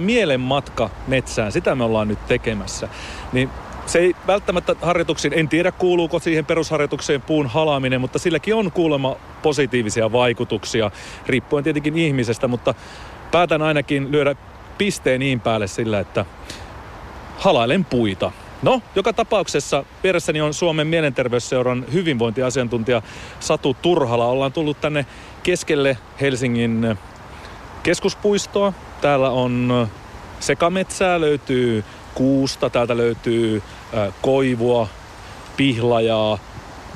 Mielenmatka metsään, sitä me ollaan nyt tekemässä. Niin se ei välttämättä harjoituksiin, en tiedä kuuluuko siihen perusharjoitukseen puun halaaminen, mutta silläkin on kuulemma positiivisia vaikutuksia, riippuen tietenkin ihmisestä, mutta päätän ainakin lyödä pisteen niin päälle sillä, että halailen puita. No, joka tapauksessa vieressäni on Suomen mielenterveysseuran hyvinvointiasiantuntija Satu Turhala. Ollaan tullut tänne keskelle Helsingin keskuspuistoa. Täällä on sekametsää, löytyy kuusta, täältä löytyy koivua, pihlajaa,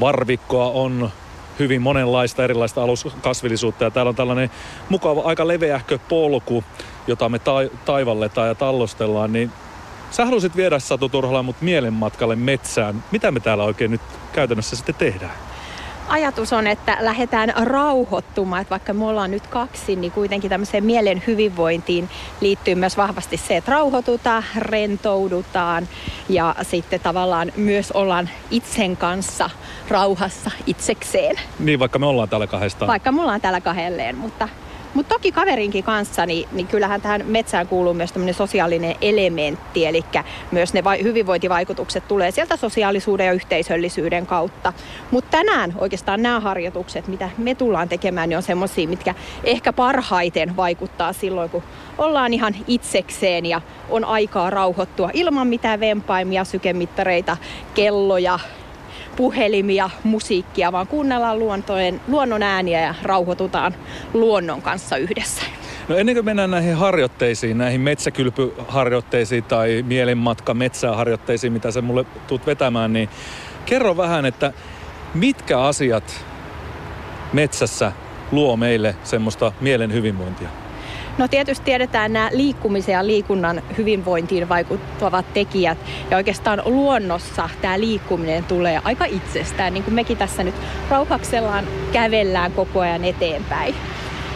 varvikkoa on hyvin monenlaista erilaista aluskasvillisuutta ja täällä on tällainen mukava, aika leveähkö polku, jota me ta- taivalletaan ja tallostellaan, niin Sä halusit viedä Satu Turhala mut mielenmatkalle metsään. Mitä me täällä oikein nyt käytännössä sitten tehdään? Ajatus on, että lähdetään rauhoittumaan, että vaikka me ollaan nyt kaksi, niin kuitenkin tämmöiseen mielen hyvinvointiin liittyy myös vahvasti se, että rauhoitutaan, rentoudutaan ja sitten tavallaan myös ollaan itsen kanssa rauhassa itsekseen. Niin, vaikka me ollaan täällä kahdestaan. Vaikka me ollaan täällä kahdelleen, mutta mutta toki kaverinkin kanssa, niin, niin kyllähän tähän metsään kuuluu myös tämmöinen sosiaalinen elementti, eli myös ne vai, hyvinvointivaikutukset tulee sieltä sosiaalisuuden ja yhteisöllisyyden kautta. Mutta tänään oikeastaan nämä harjoitukset, mitä me tullaan tekemään, niin on semmoisia, mitkä ehkä parhaiten vaikuttaa silloin, kun ollaan ihan itsekseen ja on aikaa rauhoittua ilman mitään vempaimia, sykemittareita, kelloja, puhelimia, musiikkia, vaan kuunnellaan luontojen, luonnon ääniä ja rauhoitutaan luonnon kanssa yhdessä. No ennen kuin mennään näihin harjoitteisiin, näihin metsäkylpyharjoitteisiin tai mielenmatka metsäharjoitteisiin, mitä sä mulle tuut vetämään, niin kerro vähän, että mitkä asiat metsässä luo meille semmoista mielen hyvinvointia? No tietysti tiedetään nämä liikkumisen ja liikunnan hyvinvointiin vaikuttavat tekijät. Ja oikeastaan luonnossa tämä liikkuminen tulee aika itsestään. Niin kuin mekin tässä nyt rauhaksellaan kävellään koko ajan eteenpäin.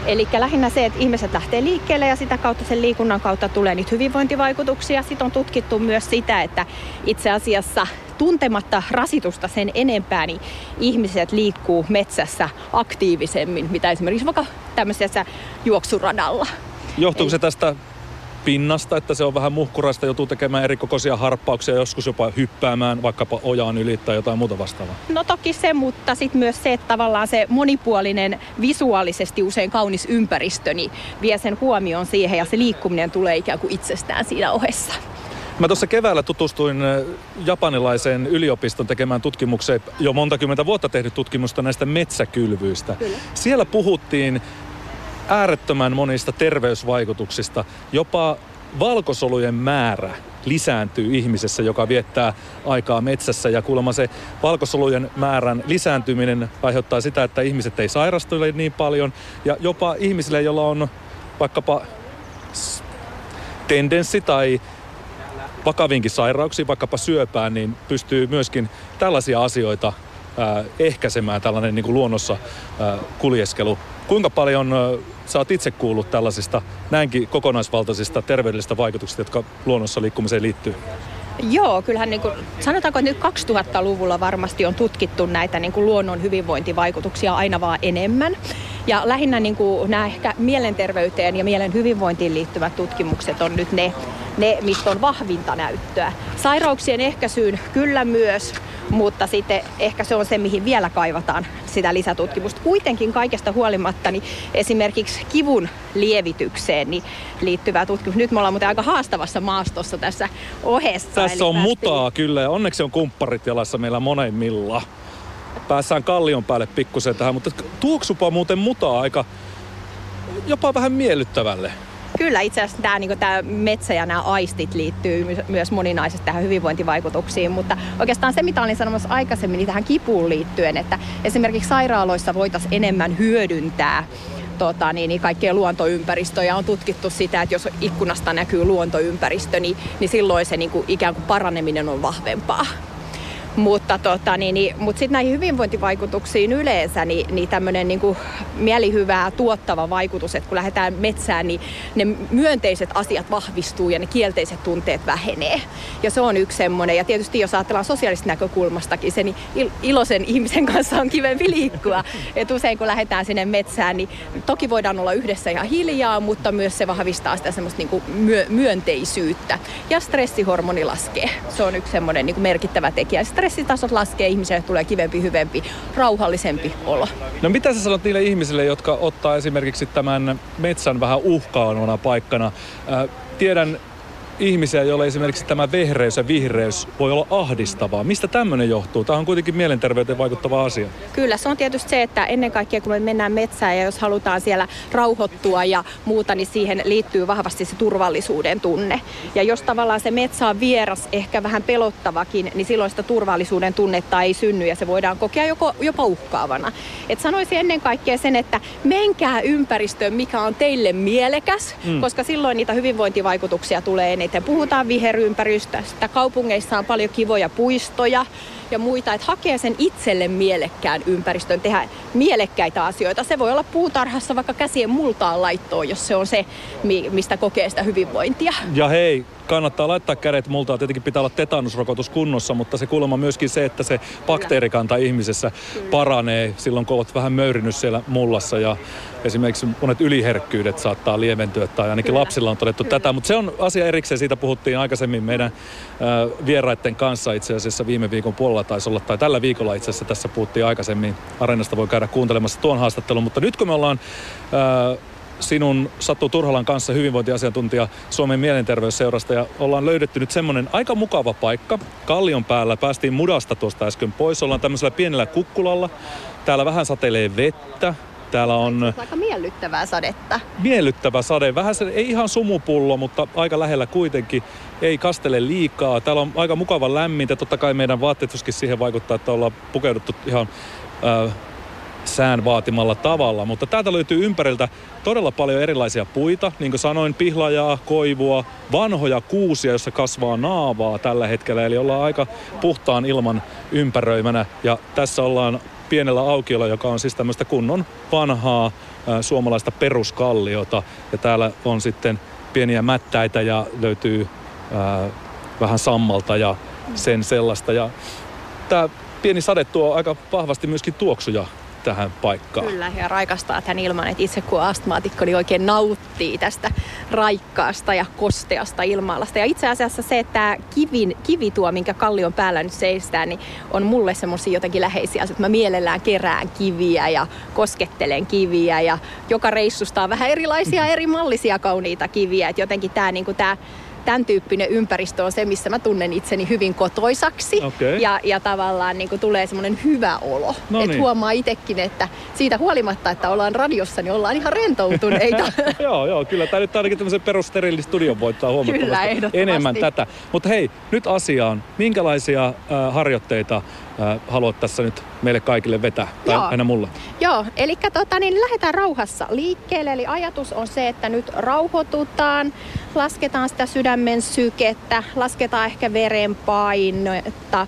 Eli lähinnä se, että ihmiset lähtee liikkeelle ja sitä kautta sen liikunnan kautta tulee niitä hyvinvointivaikutuksia. Sitten on tutkittu myös sitä, että itse asiassa tuntematta rasitusta sen enempää, niin ihmiset liikkuu metsässä aktiivisemmin, mitä esimerkiksi vaikka tämmöisessä juoksuradalla. Johtuuko se tästä pinnasta, että se on vähän muhkuraista, joutuu tekemään erikokoisia harppauksia, joskus jopa hyppäämään vaikkapa ojaan yli tai jotain muuta vastaavaa? No toki se, mutta sitten myös se, että tavallaan se monipuolinen, visuaalisesti usein kaunis ympäristö, niin vie sen huomioon siihen ja se liikkuminen tulee ikään kuin itsestään siinä ohessa. Mä tuossa keväällä tutustuin äh, japanilaiseen yliopiston tekemään tutkimukseen, jo monta kymmentä vuotta tehnyt tutkimusta näistä metsäkylvyistä. Kyllä. Siellä puhuttiin äärettömän monista terveysvaikutuksista. Jopa valkosolujen määrä lisääntyy ihmisessä, joka viettää aikaa metsässä. Ja kuulemma se valkosolujen määrän lisääntyminen aiheuttaa sitä, että ihmiset ei sairastule niin paljon. Ja jopa ihmisille, joilla on vaikkapa tendenssi tai vakavinkin sairauksiin, vaikkapa syöpään, niin pystyy myöskin tällaisia asioita äh, ehkäisemään tällainen niin kuin luonnossa äh, kuljeskelu. Kuinka paljon äh, sä oot itse kuullut tällaisista näinkin kokonaisvaltaisista terveydellisistä vaikutuksista, jotka luonnossa liikkumiseen liittyy? Joo, kyllähän niin kuin, sanotaanko että nyt 2000-luvulla varmasti on tutkittu näitä niin kuin luonnon hyvinvointivaikutuksia aina vaan enemmän. Ja lähinnä niin kuin, nämä ehkä mielenterveyteen ja mielen hyvinvointiin liittyvät tutkimukset on nyt ne, ne, mistä on vahvinta näyttöä. Sairauksien ehkäisyyn kyllä myös, mutta sitten ehkä se on se, mihin vielä kaivataan sitä lisätutkimusta. Kuitenkin kaikesta huolimatta niin esimerkiksi kivun lievitykseen niin liittyvää tutkimus. Nyt me ollaan muuten aika haastavassa maastossa tässä ohessa. Tässä on päästiin... mutaa kyllä ja onneksi on kumpparit jalassa meillä monemmilla. Päässään kallion päälle pikkusen tähän, mutta tuoksupa muuten mutaa aika jopa vähän miellyttävälle. Kyllä, itse asiassa tämä, niin tämä metsä ja nämä aistit liittyy myös moninaisesti tähän hyvinvointivaikutuksiin, mutta oikeastaan se, mitä olin sanomassa aikaisemmin, niin tähän kipuun liittyen, että esimerkiksi sairaaloissa voitaisiin enemmän hyödyntää tota, niin, niin kaikkea luontoympäristöjä. On tutkittu sitä, että jos ikkunasta näkyy luontoympäristö, niin, niin silloin se niin kuin, ikään kuin paraneminen on vahvempaa. Mutta tota, niin, niin, mutta sitten näihin hyvinvointivaikutuksiin yleensä, niin, niin tämmöinen niin mielihyvää tuottava vaikutus, että kun lähdetään metsään, niin ne myönteiset asiat vahvistuu ja ne kielteiset tunteet vähenee. Ja se on yksi semmoinen. Ja tietysti jos ajatellaan sosiaalista näkökulmastakin, se niin il- iloisen ihmisen kanssa on kivempi liikkua. Et usein kun lähdetään sinne metsään, niin toki voidaan olla yhdessä ihan hiljaa, mutta myös se vahvistaa sitä semmoista niin myö- myönteisyyttä. Ja stressihormoni laskee. Se on yksi semmoinen niin merkittävä tekijä. Stressitasot laskee, ihmiselle tulee kivempi, hyvempi, rauhallisempi olo. No mitä sä sanot niille ihmisille, jotka ottaa esimerkiksi tämän metsän vähän uhkaavana paikkana? Äh, tiedän ihmisiä, joille esimerkiksi tämä vehreys ja vihreys voi olla ahdistavaa. Mistä tämmöinen johtuu? Tämä on kuitenkin mielenterveyteen vaikuttava asia. Kyllä, se on tietysti se, että ennen kaikkea kun me mennään metsään ja jos halutaan siellä rauhoittua ja muuta, niin siihen liittyy vahvasti se turvallisuuden tunne. Ja jos tavallaan se metsä on vieras, ehkä vähän pelottavakin, niin silloin sitä turvallisuuden tunnetta ei synny ja se voidaan kokea joko, jopa uhkaavana. Et sanoisin ennen kaikkea sen, että menkää ympäristöön, mikä on teille mielekäs, mm. koska silloin niitä hyvinvointivaikutuksia tulee enemmän eniten. Puhutaan viherympäristöstä. Kaupungeissa on paljon kivoja puistoja ja muita, että hakee sen itselle mielekkään ympäristön, tehdä mielekkäitä asioita. Se voi olla puutarhassa vaikka käsien multaan laittoon, jos se on se, mistä kokee sitä hyvinvointia. Ja hei, kannattaa laittaa kädet multaan. Tietenkin pitää olla tetanusrokotus kunnossa, mutta se kuulemma myöskin se, että se bakteerikanta ihmisessä paranee silloin, kun olet vähän möyrinyt siellä mullassa ja esimerkiksi monet yliherkkyydet saattaa lieventyä tai ainakin Kyllä. lapsilla on todettu Kyllä. tätä, mutta se on asia erikseen. Siitä puhuttiin aikaisemmin meidän vieraiden kanssa itse asiassa viime viikon puolella taisi olla, tai tällä viikolla itse asiassa tässä puhuttiin aikaisemmin. Areenasta voi käydä kuuntelemassa tuon haastattelun, mutta nyt kun me ollaan äh, sinun Satu Turhalan kanssa hyvinvointiasiantuntija Suomen mielenterveysseurasta ja ollaan löydetty nyt semmoinen aika mukava paikka. Kallion päällä päästiin mudasta tuosta äsken pois. Ollaan tämmöisellä pienellä kukkulalla. Täällä vähän satelee vettä. Täällä on... Aika miellyttävää sadetta. Miellyttävä sade. Vähän se, ei ihan sumupullo, mutta aika lähellä kuitenkin. Ei kastele liikaa. Täällä on aika mukava lämmintä. Totta kai meidän vaattetuskin siihen vaikuttaa, että ollaan pukeuduttu ihan äh, sään vaatimalla tavalla. Mutta täältä löytyy ympäriltä todella paljon erilaisia puita. Niin kuin sanoin, pihlajaa, koivua, vanhoja kuusia, jossa kasvaa naavaa tällä hetkellä. Eli ollaan aika puhtaan ilman ympäröimänä. Ja tässä ollaan pienellä aukiolla, joka on siis tämmöistä kunnon vanhaa suomalaista peruskalliota. Ja täällä on sitten pieniä mättäitä ja löytyy ä, vähän sammalta ja sen sellaista. Ja tämä pieni sade tuo aika vahvasti myöskin tuoksuja tähän paikkaan. Kyllä, ja raikastaa tämän ilman, että itse kun astmaatikko niin oikein nauttii tästä raikkaasta ja kosteasta ilmaalasta. Ja itse asiassa se, että kivin, kivi tuo, minkä kallion päällä nyt seistää, niin on mulle semmoisia jotenkin läheisiä että mä mielellään kerään kiviä ja koskettelen kiviä ja joka reissusta on vähän erilaisia eri mallisia kauniita kiviä. Että jotenkin tämä niin tämä tämän tyyppinen ympäristö on se, missä mä tunnen itseni hyvin kotoisaksi. Okay. Ja, ja tavallaan niin kuin tulee semmoinen hyvä olo. No niin. huomaa itsekin, että siitä huolimatta, että ollaan radiossa, niin ollaan ihan rentoutuneita. joo, joo, kyllä tämä nyt ainakin tämmöisen perusterillis studion voittaa huomattavasti kyllä, enemmän tätä. Mutta hei, nyt asiaan. Minkälaisia äh, harjoitteita haluat tässä nyt meille kaikille vetää, tai Joo. aina mulle? Joo, eli tota, niin lähdetään rauhassa liikkeelle. Eli ajatus on se, että nyt rauhoitutaan, lasketaan sitä sydämen sykettä, lasketaan ehkä verenpainetta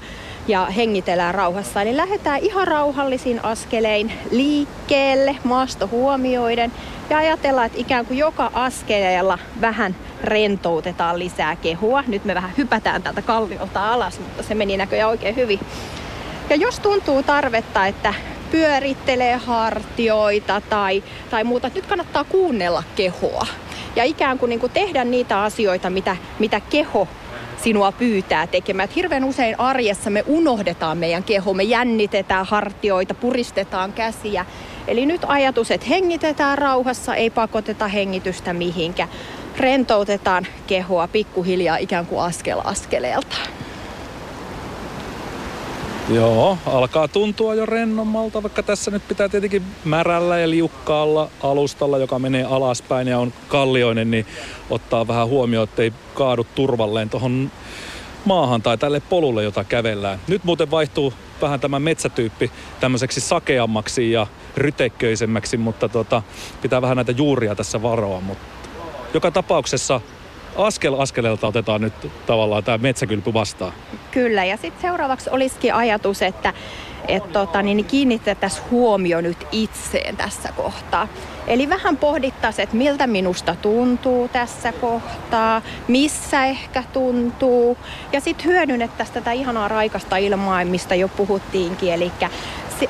ja hengitellään rauhassa. Eli lähdetään ihan rauhallisin askelein liikkeelle, maasto huomioiden ja ajatellaan, että ikään kuin joka askeleella vähän rentoutetaan lisää kehua. Nyt me vähän hypätään täältä kalliolta alas, mutta se meni näköjään oikein hyvin. Ja jos tuntuu tarvetta, että pyörittelee hartioita tai, tai muuta, nyt kannattaa kuunnella kehoa. Ja ikään kuin, niin kuin tehdä niitä asioita, mitä, mitä keho sinua pyytää tekemään. Et hirveän usein arjessa me unohdetaan meidän keho, me jännitetään hartioita, puristetaan käsiä. Eli nyt ajatus, että hengitetään rauhassa, ei pakoteta hengitystä mihinkä. Rentoutetaan kehoa pikkuhiljaa ikään kuin askel askeleelta. Joo, alkaa tuntua jo rennommalta, vaikka tässä nyt pitää tietenkin märällä ja liukkaalla alustalla, joka menee alaspäin ja on kallioinen, niin ottaa vähän huomioon, ettei kaadu turvalleen tuohon maahan tai tälle polulle, jota kävellään. Nyt muuten vaihtuu vähän tämä metsätyyppi tämmöiseksi sakeammaksi ja rytekköisemmäksi, mutta tota, pitää vähän näitä juuria tässä varoa. Mutta joka tapauksessa askel askeleelta otetaan nyt tavallaan tämä metsäkylpy vastaan. Kyllä, ja sitten seuraavaksi olisikin ajatus, että et tota, niin kiinnitettäisiin huomio nyt itseen tässä kohtaa. Eli vähän pohdittaisiin, että miltä minusta tuntuu tässä kohtaa, missä ehkä tuntuu. Ja sitten hyödynnettäisiin tätä ihanaa raikasta ilmaa, mistä jo puhuttiinkin. Eli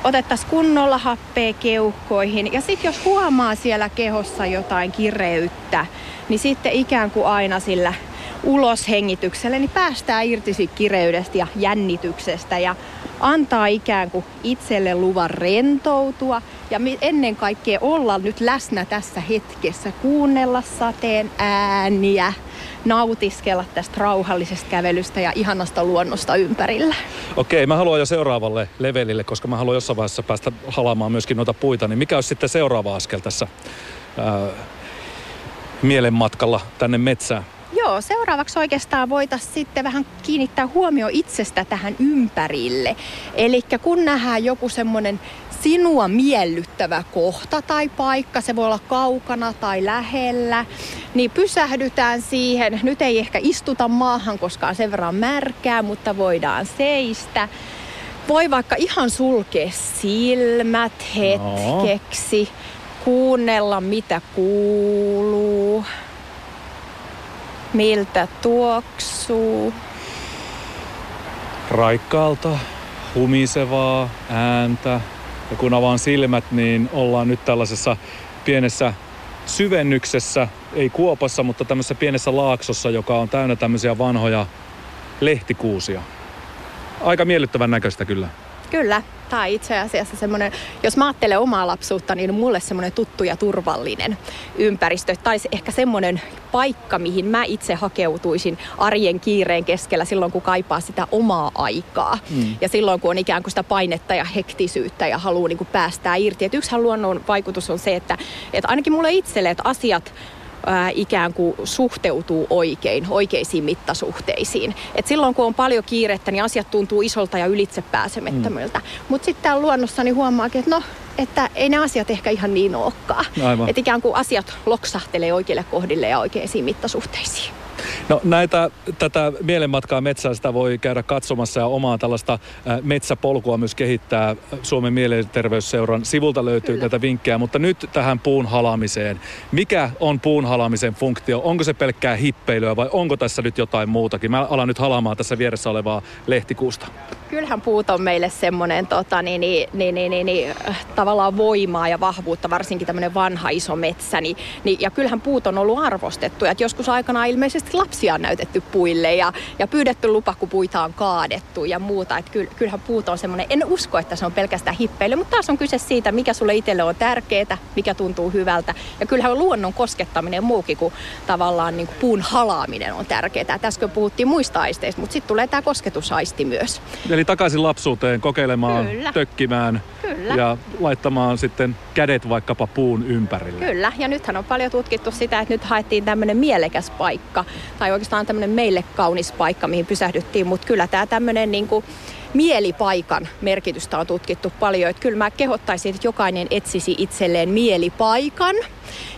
otettaisiin kunnolla happea keuhkoihin. Ja sitten jos huomaa siellä kehossa jotain kireyttä, niin sitten ikään kuin aina sillä uloshengityksellä, niin päästään irti siitä kireydestä ja jännityksestä ja antaa ikään kuin itselle luvan rentoutua ja ennen kaikkea olla nyt läsnä tässä hetkessä, kuunnella sateen ääniä, nautiskella tästä rauhallisesta kävelystä ja ihanasta luonnosta ympärillä. Okei, mä haluan jo seuraavalle levelille, koska mä haluan jossain vaiheessa päästä halaamaan myöskin noita puita, niin mikä olisi sitten seuraava askel tässä ää, mielenmatkalla tänne metsään? Joo, seuraavaksi oikeastaan voitaisiin sitten vähän kiinnittää huomio itsestä tähän ympärille. Eli kun nähdään joku semmoinen sinua miellyttävä kohta tai paikka, se voi olla kaukana tai lähellä, niin pysähdytään siihen. Nyt ei ehkä istuta maahan, koska on sen verran märkää, mutta voidaan seistä. Voi vaikka ihan sulkea silmät hetkeksi, no. kuunnella mitä kuuluu miltä tuoksuu. Raikkaalta, humisevaa ääntä. Ja kun avaan silmät, niin ollaan nyt tällaisessa pienessä syvennyksessä, ei kuopassa, mutta tämmöisessä pienessä laaksossa, joka on täynnä tämmöisiä vanhoja lehtikuusia. Aika miellyttävän näköistä kyllä. Kyllä, tai itse asiassa semmoinen, jos mä ajattelen omaa lapsuutta, niin mulle semmoinen tuttu ja turvallinen ympäristö. Tai ehkä semmoinen paikka, mihin mä itse hakeutuisin arjen kiireen keskellä silloin, kun kaipaa sitä omaa aikaa. Mm. Ja silloin, kun on ikään kuin sitä painetta ja hektisyyttä ja haluaa niin kuin päästää irti. Et yksihän luonnon vaikutus on se, että, että ainakin mulle itselle, että asiat ää, ikään kuin suhteutuu oikein, oikeisiin mittasuhteisiin. Et silloin kun on paljon kiirettä, niin asiat tuntuu isolta ja ylitsepääsemättömiltä. Mm. Mutta sitten täällä luonnossa niin huomaakin, että no, että ei ne asiat ehkä ihan niin olekaan. Että ikään kuin asiat loksahtelee oikeille kohdille ja oikeisiin mittasuhteisiin. No näitä, tätä mielenmatkaa metsään sitä voi käydä katsomassa ja omaa tällaista metsäpolkua myös kehittää. Suomen mielenterveysseuran sivulta löytyy Kyllä. tätä vinkkejä, mutta nyt tähän puun halamiseen. Mikä on puun halamisen funktio? Onko se pelkkää hippeilyä vai onko tässä nyt jotain muutakin? Mä alan nyt halamaan tässä vieressä olevaa lehtikuusta. Kyllähän puut on meille semmoinen tota, niin, niin, niin, niin, niin, niin, tavallaan voimaa ja vahvuutta, varsinkin tämmöinen vanha iso metsä. Niin, niin, ja kyllähän puut on ollut arvostettu. Et joskus aikana ilmeisesti lapsia on näytetty puille ja, ja pyydetty lupa, kun puita on kaadettu ja muuta. Et kyllähän puut on semmoinen, en usko, että se on pelkästään hippeily, mutta taas on kyse siitä, mikä sulle itselle on tärkeää, mikä tuntuu hyvältä. Ja kyllähän luonnon koskettaminen muukin kuin tavallaan niin kuin puun halaaminen on tärkeää. Tässä puhuttiin muista aisteista, mutta sitten tulee tämä kosketusaisti myös. Eli takaisin lapsuuteen kokeilemaan, Kyllä. tökkimään Kyllä. ja laittamaan sitten kädet vaikkapa puun ympärille. Kyllä, ja nythän on paljon tutkittu sitä, että nyt haettiin tämmöinen mielekäs paikka, tai oikeastaan tämmöinen meille kaunis paikka, mihin pysähdyttiin, mutta kyllä tämä tämmöinen niin kuin mielipaikan merkitystä on tutkittu paljon. Että kyllä mä kehottaisin, että jokainen etsisi itselleen mielipaikan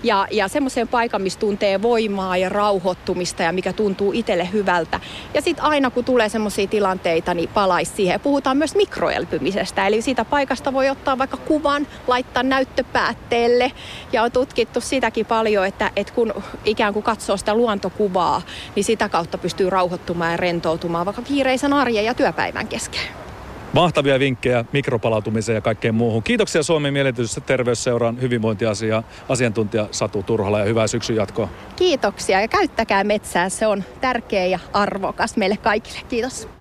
ja, ja semmoiseen paikan, missä tuntee voimaa ja rauhoittumista ja mikä tuntuu itselle hyvältä. Ja sitten aina kun tulee semmoisia tilanteita, niin palaisi siihen. Puhutaan myös mikroelpymisestä, eli siitä paikasta voi ottaa vaikka kuvan, laittaa näyttöpäätteelle. Ja on tutkittu sitäkin paljon, että, että kun ikään kuin katsoo sitä luontokuvaa, niin sitä kautta pystyy rauhoittumaan ja rentoutumaan vaikka kiireisen arjen ja työpäivän kesken. Mahtavia vinkkejä mikropalautumiseen ja kaikkeen muuhun. Kiitoksia Suomen mielenterveysseuran hyvinvointiasia asiantuntija Satu Turhala ja hyvää syksyn jatkoa. Kiitoksia ja käyttäkää metsää, se on tärkeä ja arvokas meille kaikille. Kiitos.